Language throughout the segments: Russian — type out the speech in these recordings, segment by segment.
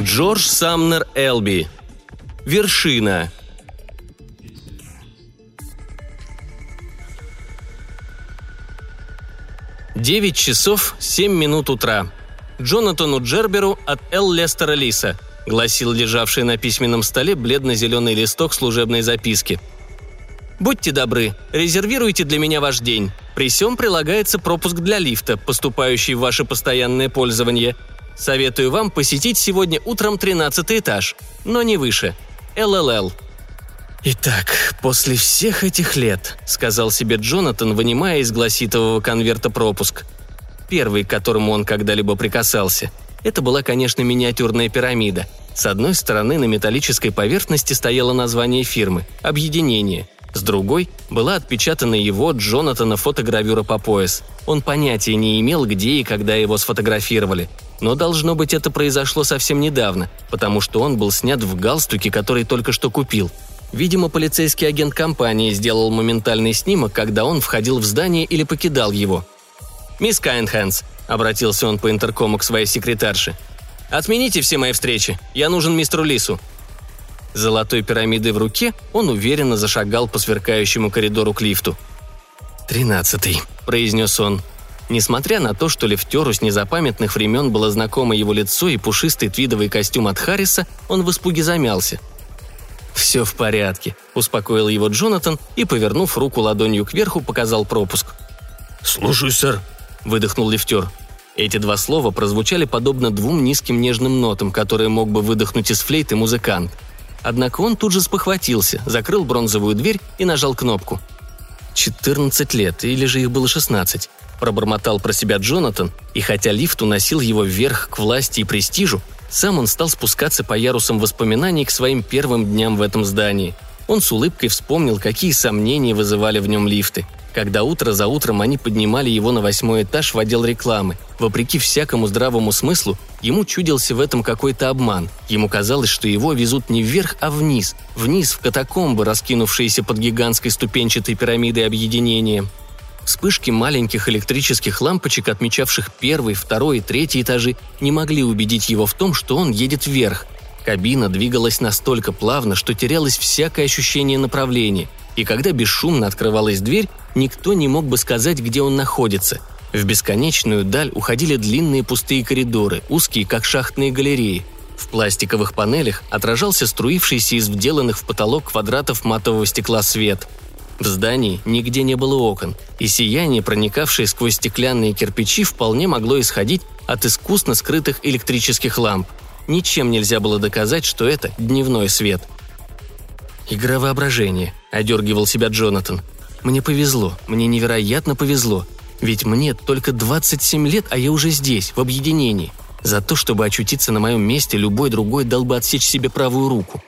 Джордж Самнер Элби. Вершина. Девять часов семь минут утра. Джонатану Джерберу от Эл Лестера Лиса, гласил лежавший на письменном столе бледно-зеленый листок служебной записки. «Будьте добры, резервируйте для меня ваш день. При сём прилагается пропуск для лифта, поступающий в ваше постоянное пользование. Советую вам посетить сегодня утром 13 этаж, но не выше. ЛЛЛ. «Итак, после всех этих лет», — сказал себе Джонатан, вынимая из гласитового конверта пропуск. Первый, к которому он когда-либо прикасался. Это была, конечно, миниатюрная пирамида. С одной стороны на металлической поверхности стояло название фирмы – «Объединение», с другой была отпечатана его, Джонатана, фотогравюра по пояс. Он понятия не имел, где и когда его сфотографировали. Но должно быть это произошло совсем недавно, потому что он был снят в галстуке, который только что купил. Видимо, полицейский агент компании сделал моментальный снимок, когда он входил в здание или покидал его. «Мисс Кайнхэнс», — обратился он по интеркому к своей секретарше, — «отмените все мои встречи. Я нужен мистеру Лису золотой пирамидой в руке, он уверенно зашагал по сверкающему коридору к лифту. «Тринадцатый», — произнес он. Несмотря на то, что лифтеру с незапамятных времен было знакомо его лицо и пушистый твидовый костюм от Харриса, он в испуге замялся. «Все в порядке», — успокоил его Джонатан и, повернув руку ладонью кверху, показал пропуск. «Слушай, сэр», — выдохнул лифтер. Эти два слова прозвучали подобно двум низким нежным нотам, которые мог бы выдохнуть из флейты музыкант — Однако он тут же спохватился, закрыл бронзовую дверь и нажал кнопку. «Четырнадцать лет, или же их было шестнадцать», – пробормотал про себя Джонатан, и хотя лифт уносил его вверх к власти и престижу, сам он стал спускаться по ярусам воспоминаний к своим первым дням в этом здании. Он с улыбкой вспомнил, какие сомнения вызывали в нем лифты – когда утро за утром они поднимали его на восьмой этаж в отдел рекламы. Вопреки всякому здравому смыслу, ему чудился в этом какой-то обман. Ему казалось, что его везут не вверх, а вниз. Вниз, в катакомбы, раскинувшиеся под гигантской ступенчатой пирамидой объединения. Вспышки маленьких электрических лампочек, отмечавших первый, второй и третий этажи, не могли убедить его в том, что он едет вверх. Кабина двигалась настолько плавно, что терялось всякое ощущение направления – и когда бесшумно открывалась дверь, никто не мог бы сказать, где он находится. В бесконечную даль уходили длинные пустые коридоры, узкие, как шахтные галереи. В пластиковых панелях отражался струившийся из вделанных в потолок квадратов матового стекла свет. В здании нигде не было окон, и сияние, проникавшее сквозь стеклянные кирпичи, вполне могло исходить от искусно скрытых электрических ламп. Ничем нельзя было доказать, что это дневной свет – «Игра воображения», – одергивал себя Джонатан. «Мне повезло, мне невероятно повезло. Ведь мне только 27 лет, а я уже здесь, в объединении. За то, чтобы очутиться на моем месте, любой другой дал бы отсечь себе правую руку».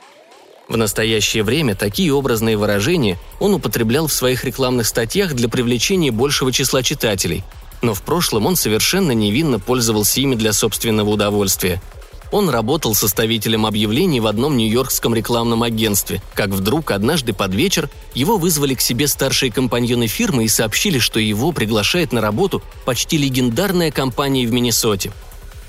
В настоящее время такие образные выражения он употреблял в своих рекламных статьях для привлечения большего числа читателей. Но в прошлом он совершенно невинно пользовался ими для собственного удовольствия – он работал составителем объявлений в одном нью-йоркском рекламном агентстве, как вдруг однажды под вечер его вызвали к себе старшие компаньоны фирмы и сообщили, что его приглашает на работу почти легендарная компания в Миннесоте.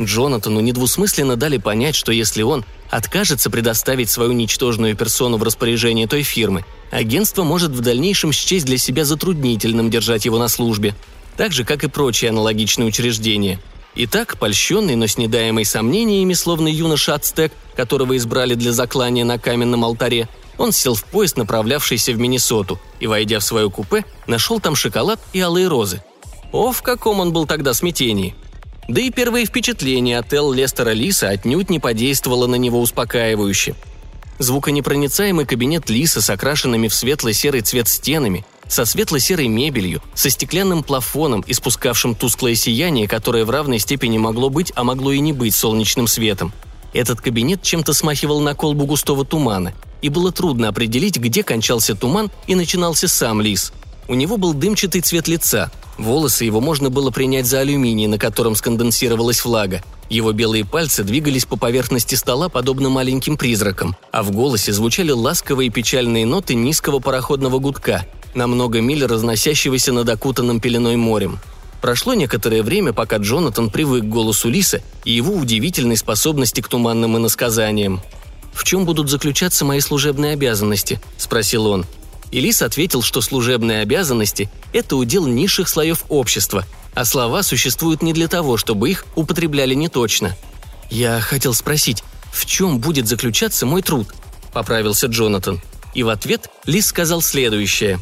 Джонатану недвусмысленно дали понять, что если он откажется предоставить свою ничтожную персону в распоряжение той фирмы, агентство может в дальнейшем счесть для себя затруднительным держать его на службе, так же, как и прочие аналогичные учреждения – Итак, польщенный, но с недаемой сомнениями, словно юноша-ацтек, которого избрали для заклания на каменном алтаре, он сел в поезд, направлявшийся в Миннесоту, и, войдя в свое купе, нашел там шоколад и алые розы. О, в каком он был тогда смятении! Да и первое впечатление от Эл Лестера Лиса отнюдь не подействовало на него успокаивающе. Звуконепроницаемый кабинет Лиса с окрашенными в светло-серый цвет стенами, со светло-серой мебелью, со стеклянным плафоном, испускавшим тусклое сияние, которое в равной степени могло быть, а могло и не быть солнечным светом. Этот кабинет чем-то смахивал на колбу густого тумана, и было трудно определить, где кончался туман и начинался сам лис. У него был дымчатый цвет лица, волосы его можно было принять за алюминий, на котором сконденсировалась влага. Его белые пальцы двигались по поверхности стола подобно маленьким призракам, а в голосе звучали ласковые печальные ноты низкого пароходного гудка, на много миль разносящегося над окутанным пеленой морем. Прошло некоторое время, пока Джонатан привык к голосу Лиса и его удивительной способности к туманным иносказаниям. «В чем будут заключаться мои служебные обязанности?» – спросил он. И Лис ответил, что служебные обязанности – это удел низших слоев общества, а слова существуют не для того, чтобы их употребляли неточно. «Я хотел спросить, в чем будет заключаться мой труд?» – поправился Джонатан. И в ответ Лис сказал следующее.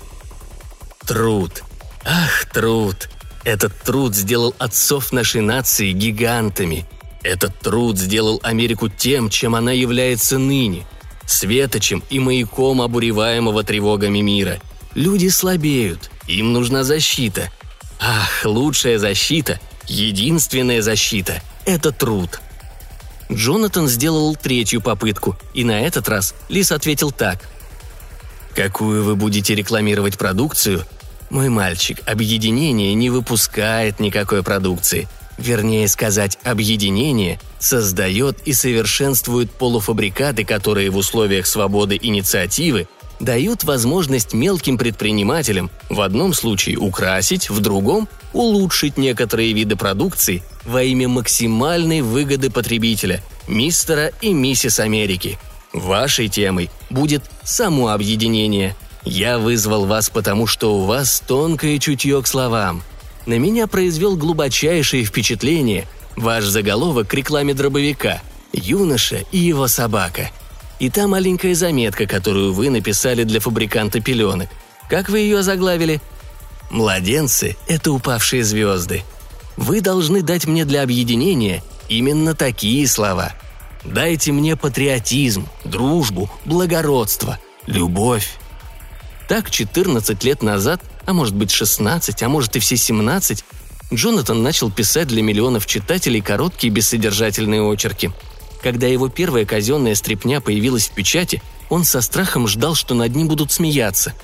«Труд. Ах, труд. Этот труд сделал отцов нашей нации гигантами. Этот труд сделал Америку тем, чем она является ныне – светочем и маяком обуреваемого тревогами мира. Люди слабеют, им нужна защита. Ах, лучшая защита, единственная защита – это труд. Джонатан сделал третью попытку, и на этот раз Лис ответил так. «Какую вы будете рекламировать продукцию, мой мальчик, объединение не выпускает никакой продукции. Вернее сказать, объединение создает и совершенствует полуфабрикаты, которые в условиях свободы инициативы дают возможность мелким предпринимателям в одном случае украсить, в другом – улучшить некоторые виды продукции во имя максимальной выгоды потребителя, мистера и миссис Америки. Вашей темой будет само объединение – я вызвал вас потому, что у вас тонкое чутье к словам. На меня произвел глубочайшее впечатление ваш заголовок к рекламе дробовика «Юноша и его собака». И та маленькая заметка, которую вы написали для фабриканта пеленок. Как вы ее заглавили? «Младенцы – это упавшие звезды». Вы должны дать мне для объединения именно такие слова. Дайте мне патриотизм, дружбу, благородство, любовь, так 14 лет назад, а может быть 16, а может и все 17, Джонатан начал писать для миллионов читателей короткие бессодержательные очерки. Когда его первая казенная стрипня появилась в печати, он со страхом ждал, что над ним будут смеяться.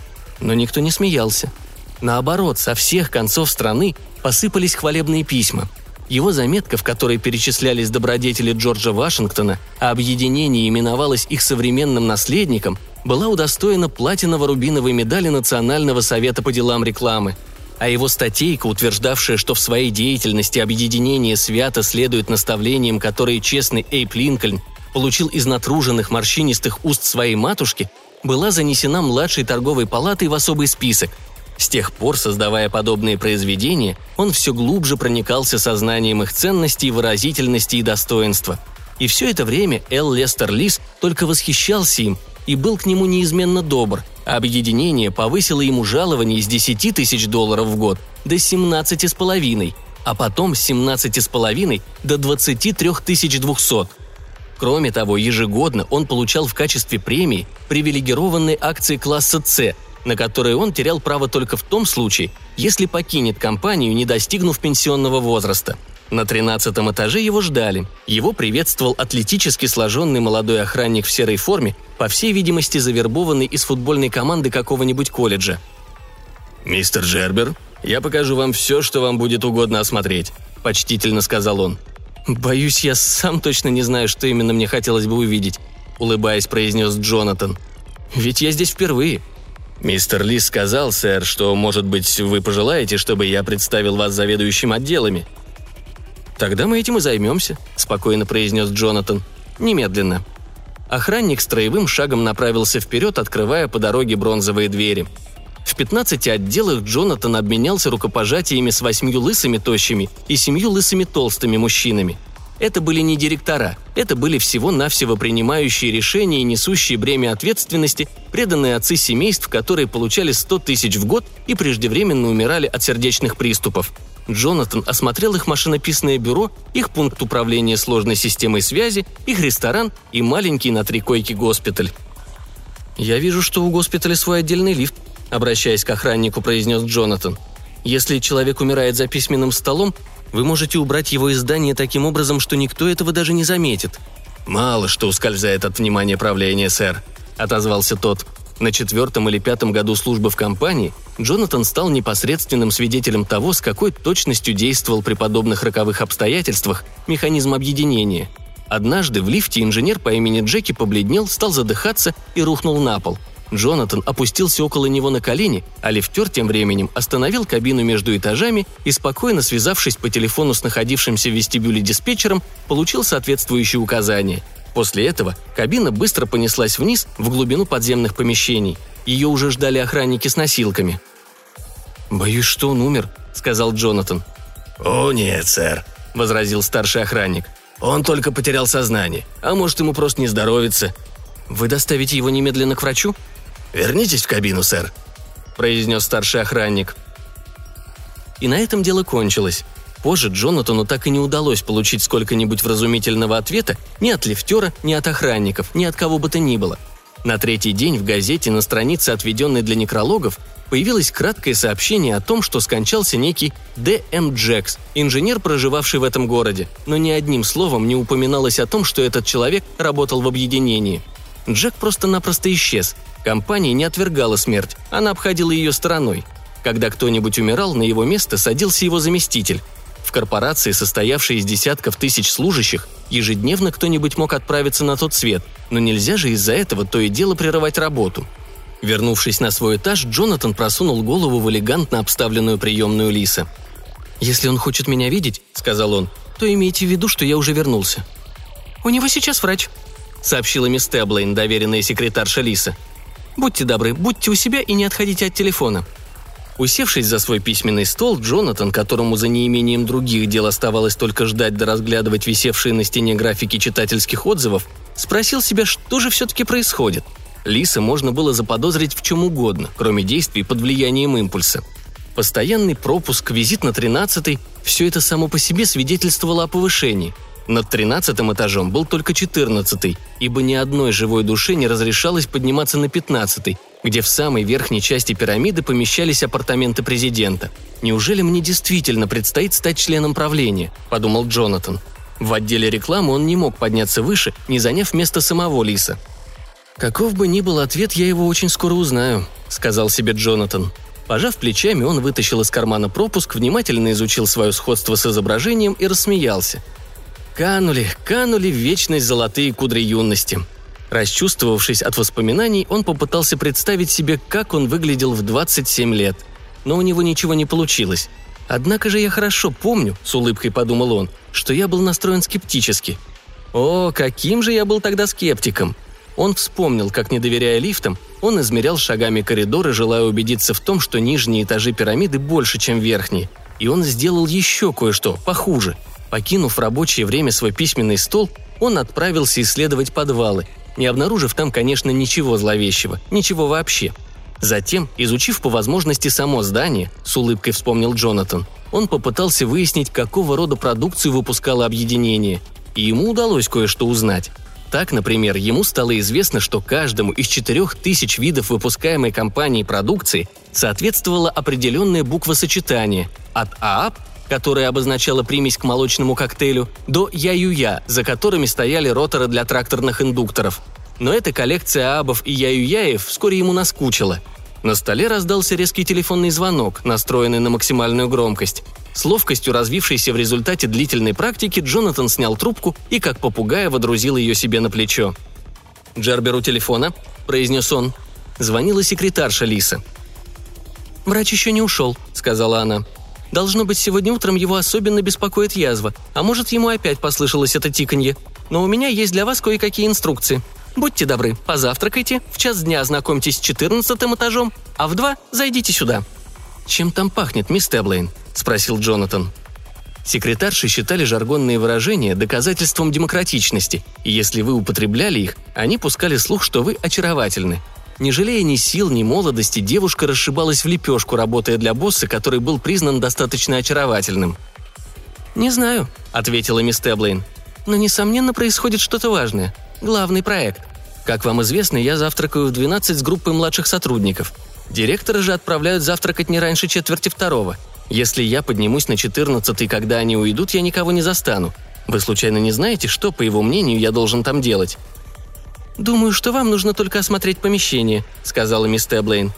Но никто не смеялся. Наоборот, со всех концов страны посыпались хвалебные письма. Его заметка, в которой перечислялись добродетели Джорджа Вашингтона, а объединение именовалось их современным наследником, была удостоена платиново-рубиновой медали Национального совета по делам рекламы. А его статейка, утверждавшая, что в своей деятельности объединение свято следует наставлениям, которые честный Эйп Линкольн получил из натруженных морщинистых уст своей матушки, была занесена младшей торговой палатой в особый список. С тех пор, создавая подобные произведения, он все глубже проникался сознанием их ценностей, выразительности и достоинства. И все это время Эл Лестер Лис только восхищался им и был к нему неизменно добр, объединение повысило ему жалование из 10 тысяч долларов в год до 17 с половиной, а потом с 17 с половиной до 23 200. Кроме того, ежегодно он получал в качестве премии привилегированные акции класса «С», на которые он терял право только в том случае, если покинет компанию, не достигнув пенсионного возраста – на тринадцатом этаже его ждали. Его приветствовал атлетически сложенный молодой охранник в серой форме, по всей видимости завербованный из футбольной команды какого-нибудь колледжа. «Мистер Джербер, я покажу вам все, что вам будет угодно осмотреть», – почтительно сказал он. «Боюсь, я сам точно не знаю, что именно мне хотелось бы увидеть», – улыбаясь, произнес Джонатан. «Ведь я здесь впервые». «Мистер Ли сказал, сэр, что, может быть, вы пожелаете, чтобы я представил вас заведующим отделами», «Тогда мы этим и займемся», – спокойно произнес Джонатан. «Немедленно». Охранник строевым шагом направился вперед, открывая по дороге бронзовые двери. В 15 отделах Джонатан обменялся рукопожатиями с восьмью лысыми тощими и семью лысыми толстыми мужчинами. Это были не директора, это были всего-навсего принимающие решения и несущие бремя ответственности, преданные отцы семейств, которые получали 100 тысяч в год и преждевременно умирали от сердечных приступов – Джонатан осмотрел их машинописное бюро, их пункт управления сложной системой связи, их ресторан и маленький на три койки госпиталь. «Я вижу, что у госпиталя свой отдельный лифт», – обращаясь к охраннику, произнес Джонатан. «Если человек умирает за письменным столом, вы можете убрать его из здания таким образом, что никто этого даже не заметит». «Мало что ускользает от внимания правления, сэр», – отозвался тот. На четвертом или пятом году службы в компании Джонатан стал непосредственным свидетелем того, с какой точностью действовал при подобных роковых обстоятельствах механизм объединения. Однажды в лифте инженер по имени Джеки побледнел, стал задыхаться и рухнул на пол. Джонатан опустился около него на колени, а лифтер тем временем остановил кабину между этажами и, спокойно связавшись по телефону с находившимся в вестибюле диспетчером, получил соответствующие указания. После этого кабина быстро понеслась вниз в глубину подземных помещений. Ее уже ждали охранники с носилками. «Боюсь, что он умер», — сказал Джонатан. «О, нет, сэр», — возразил старший охранник. «Он только потерял сознание, а может, ему просто не здоровится». «Вы доставите его немедленно к врачу?» «Вернитесь в кабину, сэр», — произнес старший охранник. И на этом дело кончилось. Позже Джонатану так и не удалось получить сколько-нибудь вразумительного ответа ни от лифтера, ни от охранников, ни от кого бы то ни было. На третий день в газете на странице, отведенной для некрологов, появилось краткое сообщение о том, что скончался некий Д.М. Джекс, инженер, проживавший в этом городе, но ни одним словом не упоминалось о том, что этот человек работал в объединении. Джек просто-напросто исчез. Компания не отвергала смерть, она обходила ее стороной. Когда кто-нибудь умирал, на его место садился его заместитель. В корпорации, состоявшей из десятков тысяч служащих, ежедневно кто-нибудь мог отправиться на тот свет, но нельзя же из-за этого то и дело прерывать работу. Вернувшись на свой этаж, Джонатан просунул голову в элегантно обставленную приемную Лиса. «Если он хочет меня видеть», — сказал он, — «то имейте в виду, что я уже вернулся». «У него сейчас врач», — сообщила мисс Теблейн, доверенная секретарша Лиса. «Будьте добры, будьте у себя и не отходите от телефона», Усевшись за свой письменный стол, Джонатан, которому за неимением других дел оставалось только ждать да разглядывать висевшие на стене графики читательских отзывов, спросил себя, что же все-таки происходит. Лиса можно было заподозрить в чем угодно, кроме действий под влиянием импульса. Постоянный пропуск, визит на тринадцатый – все это само по себе свидетельствовало о повышении – над тринадцатым этажом был только четырнадцатый, ибо ни одной живой душе не разрешалось подниматься на пятнадцатый, где в самой верхней части пирамиды помещались апартаменты президента. «Неужели мне действительно предстоит стать членом правления?» – подумал Джонатан. В отделе рекламы он не мог подняться выше, не заняв место самого Лиса. «Каков бы ни был ответ, я его очень скоро узнаю», – сказал себе Джонатан. Пожав плечами, он вытащил из кармана пропуск, внимательно изучил свое сходство с изображением и рассмеялся – Канули, канули в вечность золотые кудри юности. Расчувствовавшись от воспоминаний, он попытался представить себе, как он выглядел в 27 лет. Но у него ничего не получилось. Однако же я хорошо помню, с улыбкой подумал он, что я был настроен скептически. О, каким же я был тогда скептиком! Он вспомнил, как, не доверяя лифтам, он измерял шагами коридоры, желая убедиться в том, что нижние этажи пирамиды больше, чем верхние. И он сделал еще кое-что, похуже – Покинув рабочее время свой письменный стол, он отправился исследовать подвалы, не обнаружив там, конечно, ничего зловещего, ничего вообще. Затем, изучив по возможности само здание, с улыбкой вспомнил Джонатан, он попытался выяснить, какого рода продукцию выпускало объединение, и ему удалось кое-что узнать. Так, например, ему стало известно, что каждому из четырех тысяч видов выпускаемой компанией продукции соответствовала определенная буква сочетания от ААП которая обозначала примесь к молочному коктейлю, до Яюя, за которыми стояли роторы для тракторных индукторов. Но эта коллекция абов и Яюяев вскоре ему наскучила. На столе раздался резкий телефонный звонок, настроенный на максимальную громкость. С ловкостью, развившейся в результате длительной практики, Джонатан снял трубку и, как попугая, водрузил ее себе на плечо. «Джербер у телефона», — произнес он. Звонила секретарша Лиса. «Врач еще не ушел», — сказала она. Должно быть, сегодня утром его особенно беспокоит язва, а может, ему опять послышалось это тиканье. Но у меня есть для вас кое-какие инструкции. Будьте добры, позавтракайте, в час дня ознакомьтесь с четырнадцатым этажом, а в два зайдите сюда». «Чем там пахнет, мисс Теблейн?» – спросил Джонатан. Секретарши считали жаргонные выражения доказательством демократичности, и если вы употребляли их, они пускали слух, что вы очаровательны, не жалея ни сил, ни молодости, девушка расшибалась в лепешку, работая для босса, который был признан достаточно очаровательным. «Не знаю», — ответила мисс Теблейн. «Но, несомненно, происходит что-то важное. Главный проект. Как вам известно, я завтракаю в 12 с группой младших сотрудников. Директоры же отправляют завтракать не раньше четверти второго. Если я поднимусь на 14 когда они уйдут, я никого не застану. Вы случайно не знаете, что, по его мнению, я должен там делать?» «Думаю, что вам нужно только осмотреть помещение», — сказала мисс Теблейн.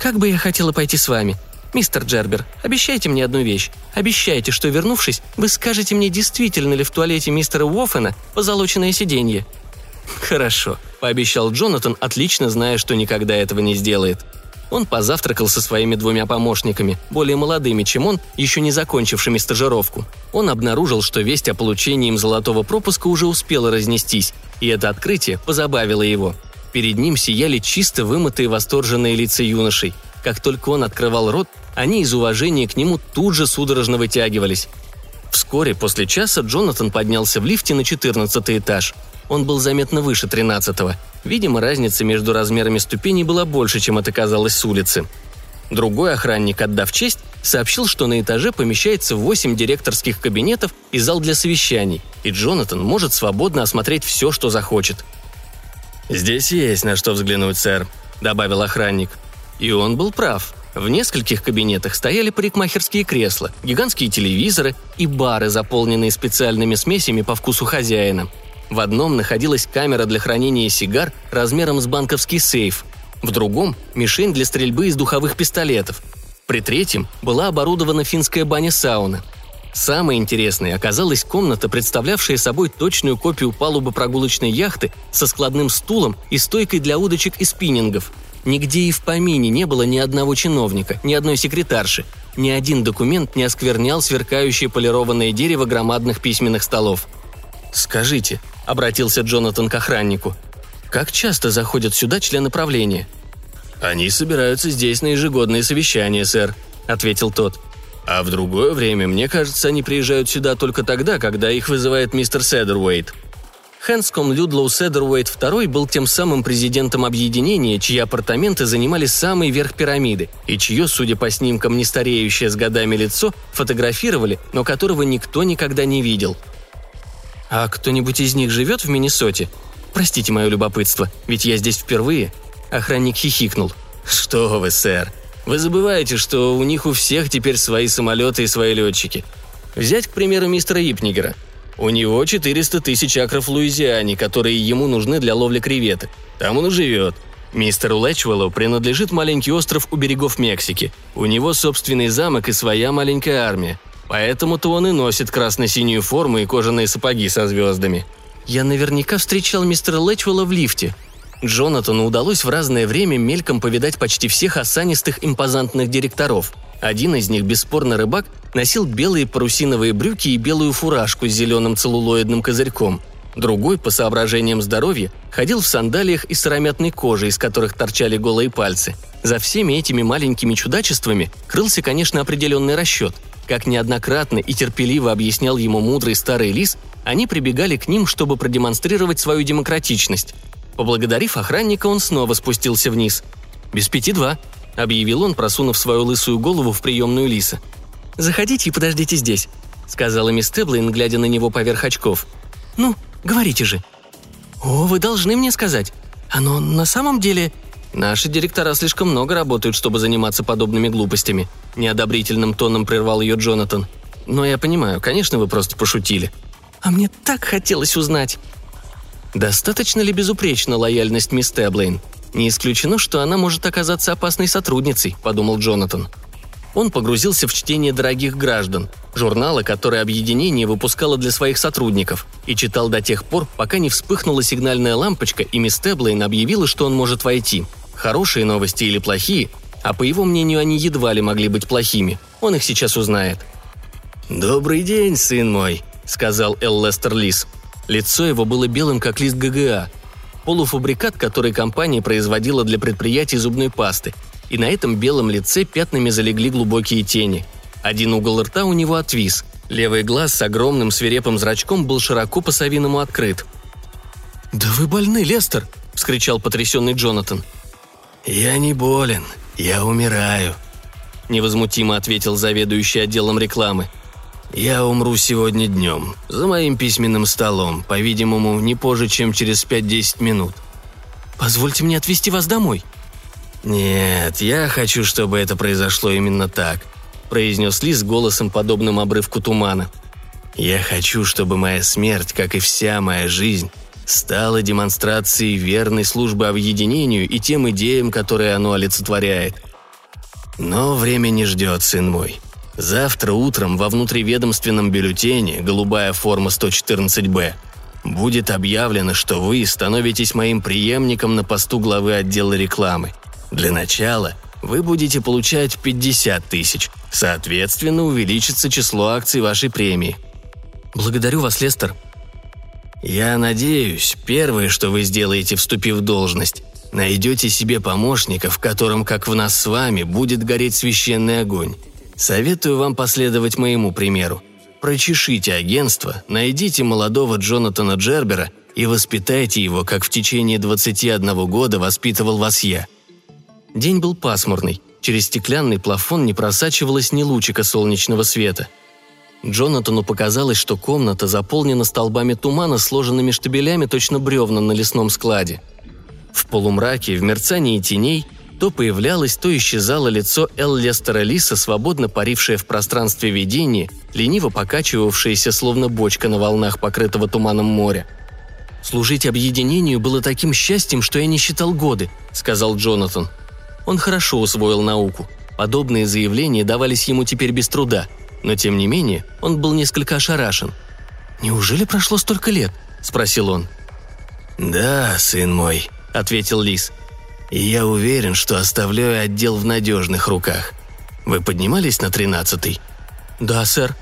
«Как бы я хотела пойти с вами. Мистер Джербер, обещайте мне одну вещь. Обещайте, что, вернувшись, вы скажете мне, действительно ли в туалете мистера Уоффена позолоченное сиденье». «Хорошо», – пообещал Джонатан, отлично зная, что никогда этого не сделает. Он позавтракал со своими двумя помощниками, более молодыми, чем он, еще не закончившими стажировку. Он обнаружил, что весть о получении им золотого пропуска уже успела разнестись, и это открытие позабавило его. Перед ним сияли чисто вымытые восторженные лица юношей. Как только он открывал рот, они из уважения к нему тут же судорожно вытягивались. Вскоре после часа Джонатан поднялся в лифте на 14 этаж. Он был заметно выше 13-го. Видимо, разница между размерами ступеней была больше, чем это казалось с улицы. Другой охранник, отдав честь, сообщил, что на этаже помещается 8 директорских кабинетов и зал для совещаний, и Джонатан может свободно осмотреть все, что захочет. «Здесь есть на что взглянуть, сэр», — добавил охранник. И он был прав. В нескольких кабинетах стояли парикмахерские кресла, гигантские телевизоры и бары, заполненные специальными смесями по вкусу хозяина. В одном находилась камера для хранения сигар размером с банковский сейф, в другом – мишень для стрельбы из духовых пистолетов. При третьем была оборудована финская баня-сауна. Самой интересной оказалась комната, представлявшая собой точную копию палубы прогулочной яхты со складным стулом и стойкой для удочек и спиннингов – Нигде и в помине не было ни одного чиновника, ни одной секретарши. Ни один документ не осквернял сверкающее полированное дерево громадных письменных столов. «Скажите», — обратился Джонатан к охраннику, — «как часто заходят сюда члены правления?» «Они собираются здесь на ежегодные совещания, сэр», — ответил тот. «А в другое время, мне кажется, они приезжают сюда только тогда, когда их вызывает мистер Седервейт», Хэнском Людлоу Седервейт II был тем самым президентом объединения, чьи апартаменты занимали самый верх пирамиды, и чье, судя по снимкам, не стареющее с годами лицо фотографировали, но которого никто никогда не видел. «А кто-нибудь из них живет в Миннесоте? Простите мое любопытство, ведь я здесь впервые». Охранник хихикнул. «Что вы, сэр. Вы забываете, что у них у всех теперь свои самолеты и свои летчики. Взять, к примеру, мистера Ипнигера – у него 400 тысяч акров в Луизиане, которые ему нужны для ловли креветок. Там он и живет. Мистеру Лэчвеллу принадлежит маленький остров у берегов Мексики. У него собственный замок и своя маленькая армия. Поэтому-то он и носит красно-синюю форму и кожаные сапоги со звездами. Я наверняка встречал мистера Лэчвелла в лифте. Джонатану удалось в разное время мельком повидать почти всех осанистых импозантных директоров – один из них, бесспорно рыбак, носил белые парусиновые брюки и белую фуражку с зеленым целлулоидным козырьком. Другой, по соображениям здоровья, ходил в сандалиях из сыромятной кожи, из которых торчали голые пальцы. За всеми этими маленькими чудачествами крылся, конечно, определенный расчет. Как неоднократно и терпеливо объяснял ему мудрый старый лис, они прибегали к ним, чтобы продемонстрировать свою демократичность. Поблагодарив охранника, он снова спустился вниз. «Без пяти два», объявил он, просунув свою лысую голову в приемную Лиса. «Заходите и подождите здесь», — сказала мисс Теблин, глядя на него поверх очков. «Ну, говорите же». «О, вы должны мне сказать. Оно на самом деле...» «Наши директора слишком много работают, чтобы заниматься подобными глупостями», — неодобрительным тоном прервал ее Джонатан. «Но я понимаю, конечно, вы просто пошутили». «А мне так хотелось узнать». Достаточно ли безупречна лояльность мисс Теблейн? Не исключено, что она может оказаться опасной сотрудницей, подумал Джонатан. Он погрузился в чтение «Дорогих граждан», журнала, который объединение выпускало для своих сотрудников, и читал до тех пор, пока не вспыхнула сигнальная лампочка, и мисс Теблейн объявила, что он может войти. Хорошие новости или плохие, а по его мнению они едва ли могли быть плохими. Он их сейчас узнает. «Добрый день, сын мой», — сказал Эл Лестер Лис. Лицо его было белым, как лист ГГА, полуфабрикат, который компания производила для предприятий зубной пасты, и на этом белом лице пятнами залегли глубокие тени. Один угол рта у него отвис, левый глаз с огромным свирепым зрачком был широко по-совиному открыт. «Да вы больны, Лестер!» – вскричал потрясенный Джонатан. «Я не болен, я умираю», – невозмутимо ответил заведующий отделом рекламы. Я умру сегодня днем, за моим письменным столом, по-видимому, не позже, чем через 5-10 минут. Позвольте мне отвезти вас домой. Нет, я хочу, чтобы это произошло именно так, произнес Лис голосом, подобным обрывку тумана. Я хочу, чтобы моя смерть, как и вся моя жизнь, стала демонстрацией верной службы объединению и тем идеям, которые оно олицетворяет. Но время не ждет, сын мой. Завтра утром во внутриведомственном бюллетене «Голубая форма 114-Б» будет объявлено, что вы становитесь моим преемником на посту главы отдела рекламы. Для начала вы будете получать 50 тысяч. Соответственно, увеличится число акций вашей премии. Благодарю вас, Лестер. Я надеюсь, первое, что вы сделаете, вступив в должность, найдете себе помощника, в котором, как в нас с вами, будет гореть священный огонь. Советую вам последовать моему примеру. Прочешите агентство, найдите молодого Джонатана Джербера и воспитайте его, как в течение 21 года воспитывал вас я. День был пасмурный. Через стеклянный плафон не просачивалось ни лучика солнечного света. Джонатану показалось, что комната заполнена столбами тумана, сложенными штабелями точно бревна на лесном складе. В полумраке, в мерцании теней – то появлялось, то исчезало лицо Эл Лестера Лиса, свободно парившее в пространстве видения, лениво покачивавшееся, словно бочка на волнах покрытого туманом моря. «Служить объединению было таким счастьем, что я не считал годы», — сказал Джонатан. Он хорошо усвоил науку. Подобные заявления давались ему теперь без труда, но тем не менее он был несколько ошарашен. «Неужели прошло столько лет?» – спросил он. «Да, сын мой», – ответил Лис. И я уверен, что оставляю отдел в надежных руках. Вы поднимались на тринадцатый?» «Да, сэр».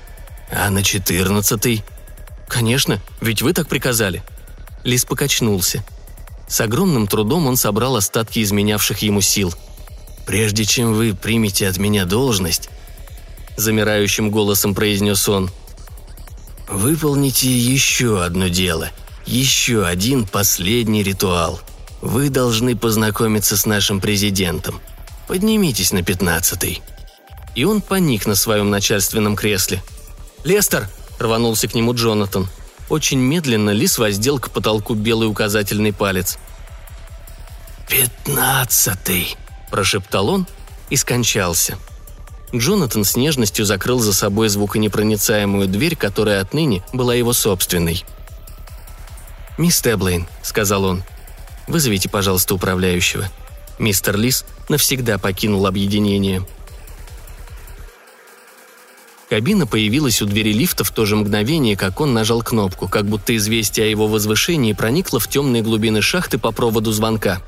«А на четырнадцатый?» «Конечно, ведь вы так приказали». Лис покачнулся. С огромным трудом он собрал остатки изменявших ему сил. «Прежде чем вы примете от меня должность», — замирающим голосом произнес он, — «выполните еще одно дело, еще один последний ритуал — вы должны познакомиться с нашим президентом. Поднимитесь на пятнадцатый». И он паник на своем начальственном кресле. «Лестер!» – рванулся к нему Джонатан. Очень медленно Лис воздел к потолку белый указательный палец. «Пятнадцатый!» – прошептал он и скончался. Джонатан с нежностью закрыл за собой звуконепроницаемую дверь, которая отныне была его собственной. «Мисс Теблейн», — сказал он, — Вызовите, пожалуйста, управляющего. Мистер Лис навсегда покинул объединение. Кабина появилась у двери лифта в то же мгновение, как он нажал кнопку, как будто известие о его возвышении проникло в темные глубины шахты по проводу звонка.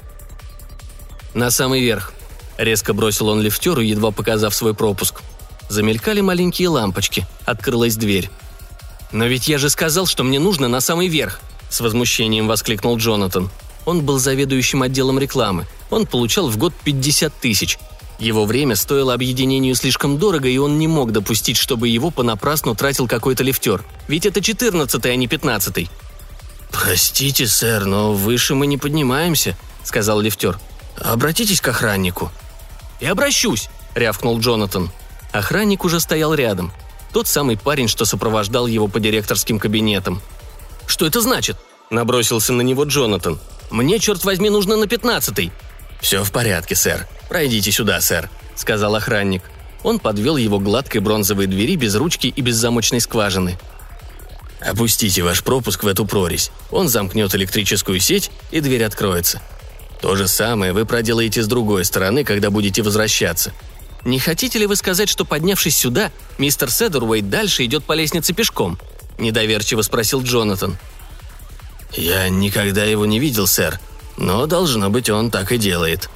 «На самый верх», — резко бросил он лифтеру, едва показав свой пропуск. Замелькали маленькие лампочки, открылась дверь. «Но ведь я же сказал, что мне нужно на самый верх!» — с возмущением воскликнул Джонатан. Он был заведующим отделом рекламы. Он получал в год 50 тысяч. Его время стоило объединению слишком дорого, и он не мог допустить, чтобы его понапрасну тратил какой-то лифтер. Ведь это 14-й, а не 15-й. «Простите, сэр, но выше мы не поднимаемся», — сказал лифтер. «Обратитесь к охраннику». «И обращусь», — рявкнул Джонатан. Охранник уже стоял рядом. Тот самый парень, что сопровождал его по директорским кабинетам. «Что это значит?» – набросился на него Джонатан. Мне, черт возьми, нужно на пятнадцатый». «Все в порядке, сэр. Пройдите сюда, сэр», — сказал охранник. Он подвел его к гладкой бронзовой двери без ручки и без замочной скважины. «Опустите ваш пропуск в эту прорезь. Он замкнет электрическую сеть, и дверь откроется. То же самое вы проделаете с другой стороны, когда будете возвращаться. Не хотите ли вы сказать, что, поднявшись сюда, мистер Седервейт дальше идет по лестнице пешком?» – недоверчиво спросил Джонатан. «Я никогда его не видел, сэр, но, должно быть, он так и делает».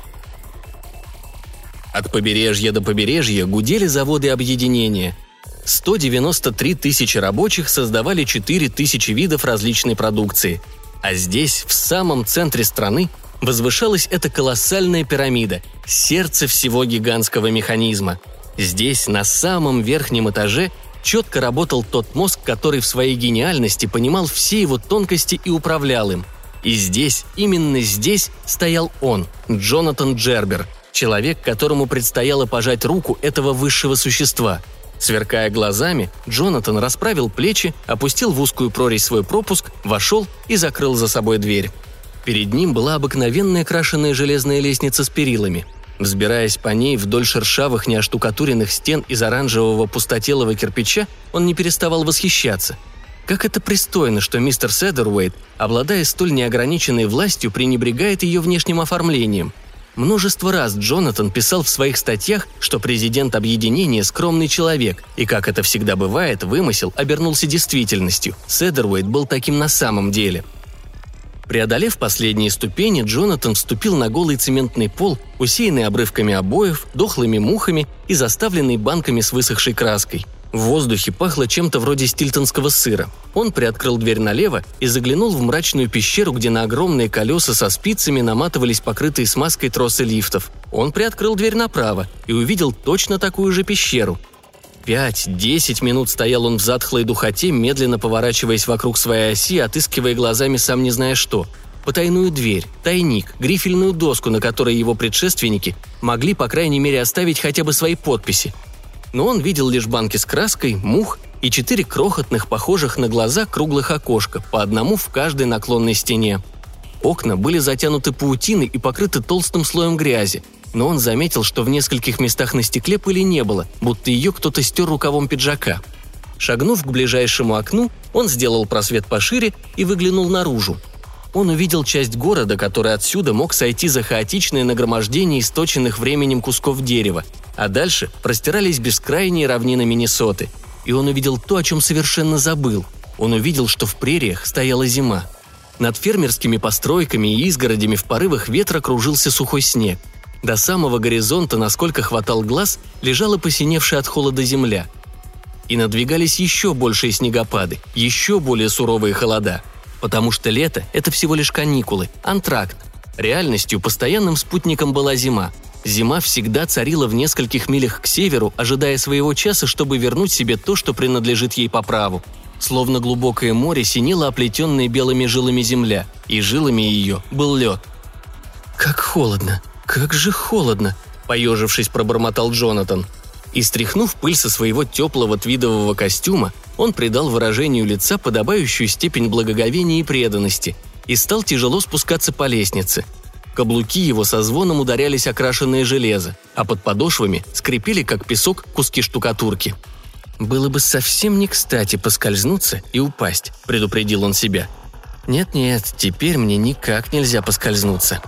От побережья до побережья гудели заводы объединения. 193 тысячи рабочих создавали 4 тысячи видов различной продукции. А здесь, в самом центре страны, возвышалась эта колоссальная пирамида, сердце всего гигантского механизма. Здесь, на самом верхнем этаже, четко работал тот мозг, который в своей гениальности понимал все его тонкости и управлял им. И здесь, именно здесь, стоял он, Джонатан Джербер, человек, которому предстояло пожать руку этого высшего существа. Сверкая глазами, Джонатан расправил плечи, опустил в узкую прорезь свой пропуск, вошел и закрыл за собой дверь. Перед ним была обыкновенная крашеная железная лестница с перилами – Взбираясь по ней вдоль шершавых неоштукатуренных стен из оранжевого пустотелого кирпича, он не переставал восхищаться. Как это пристойно, что мистер Седеруэйт, обладая столь неограниченной властью, пренебрегает ее внешним оформлением. Множество раз Джонатан писал в своих статьях, что президент объединения – скромный человек, и, как это всегда бывает, вымысел обернулся действительностью. Седервейт был таким на самом деле. Преодолев последние ступени, Джонатан вступил на голый цементный пол, усеянный обрывками обоев, дохлыми мухами и заставленный банками с высохшей краской. В воздухе пахло чем-то вроде стильтонского сыра. Он приоткрыл дверь налево и заглянул в мрачную пещеру, где на огромные колеса со спицами наматывались покрытые смазкой тросы лифтов. Он приоткрыл дверь направо и увидел точно такую же пещеру. Пять-десять минут стоял он в затхлой духоте, медленно поворачиваясь вокруг своей оси, отыскивая глазами сам не зная что. Потайную дверь, тайник, грифельную доску, на которой его предшественники могли, по крайней мере, оставить хотя бы свои подписи – но он видел лишь банки с краской, мух и четыре крохотных, похожих на глаза круглых окошка, по одному в каждой наклонной стене. Окна были затянуты паутиной и покрыты толстым слоем грязи, но он заметил, что в нескольких местах на стекле пыли не было, будто ее кто-то стер рукавом пиджака. Шагнув к ближайшему окну, он сделал просвет пошире и выглянул наружу. Он увидел часть города, который отсюда мог сойти за хаотичное нагромождение источенных временем кусков дерева, а дальше простирались бескрайние равнины Миннесоты. И он увидел то, о чем совершенно забыл. Он увидел, что в прериях стояла зима. Над фермерскими постройками и изгородями в порывах ветра кружился сухой снег. До самого горизонта, насколько хватал глаз, лежала посиневшая от холода земля. И надвигались еще большие снегопады, еще более суровые холода. Потому что лето – это всего лишь каникулы, антракт. Реальностью постоянным спутником была зима, Зима всегда царила в нескольких милях к северу, ожидая своего часа, чтобы вернуть себе то, что принадлежит ей по праву. Словно глубокое море синела оплетенная белыми жилами земля, и жилами ее был лед. «Как холодно! Как же холодно!» – поежившись, пробормотал Джонатан. И стряхнув пыль со своего теплого твидового костюма, он придал выражению лица подобающую степень благоговения и преданности и стал тяжело спускаться по лестнице – Каблуки его со звоном ударялись окрашенное железо, а под подошвами скрипели, как песок, куски штукатурки. «Было бы совсем не кстати поскользнуться и упасть», — предупредил он себя. «Нет-нет, теперь мне никак нельзя поскользнуться»,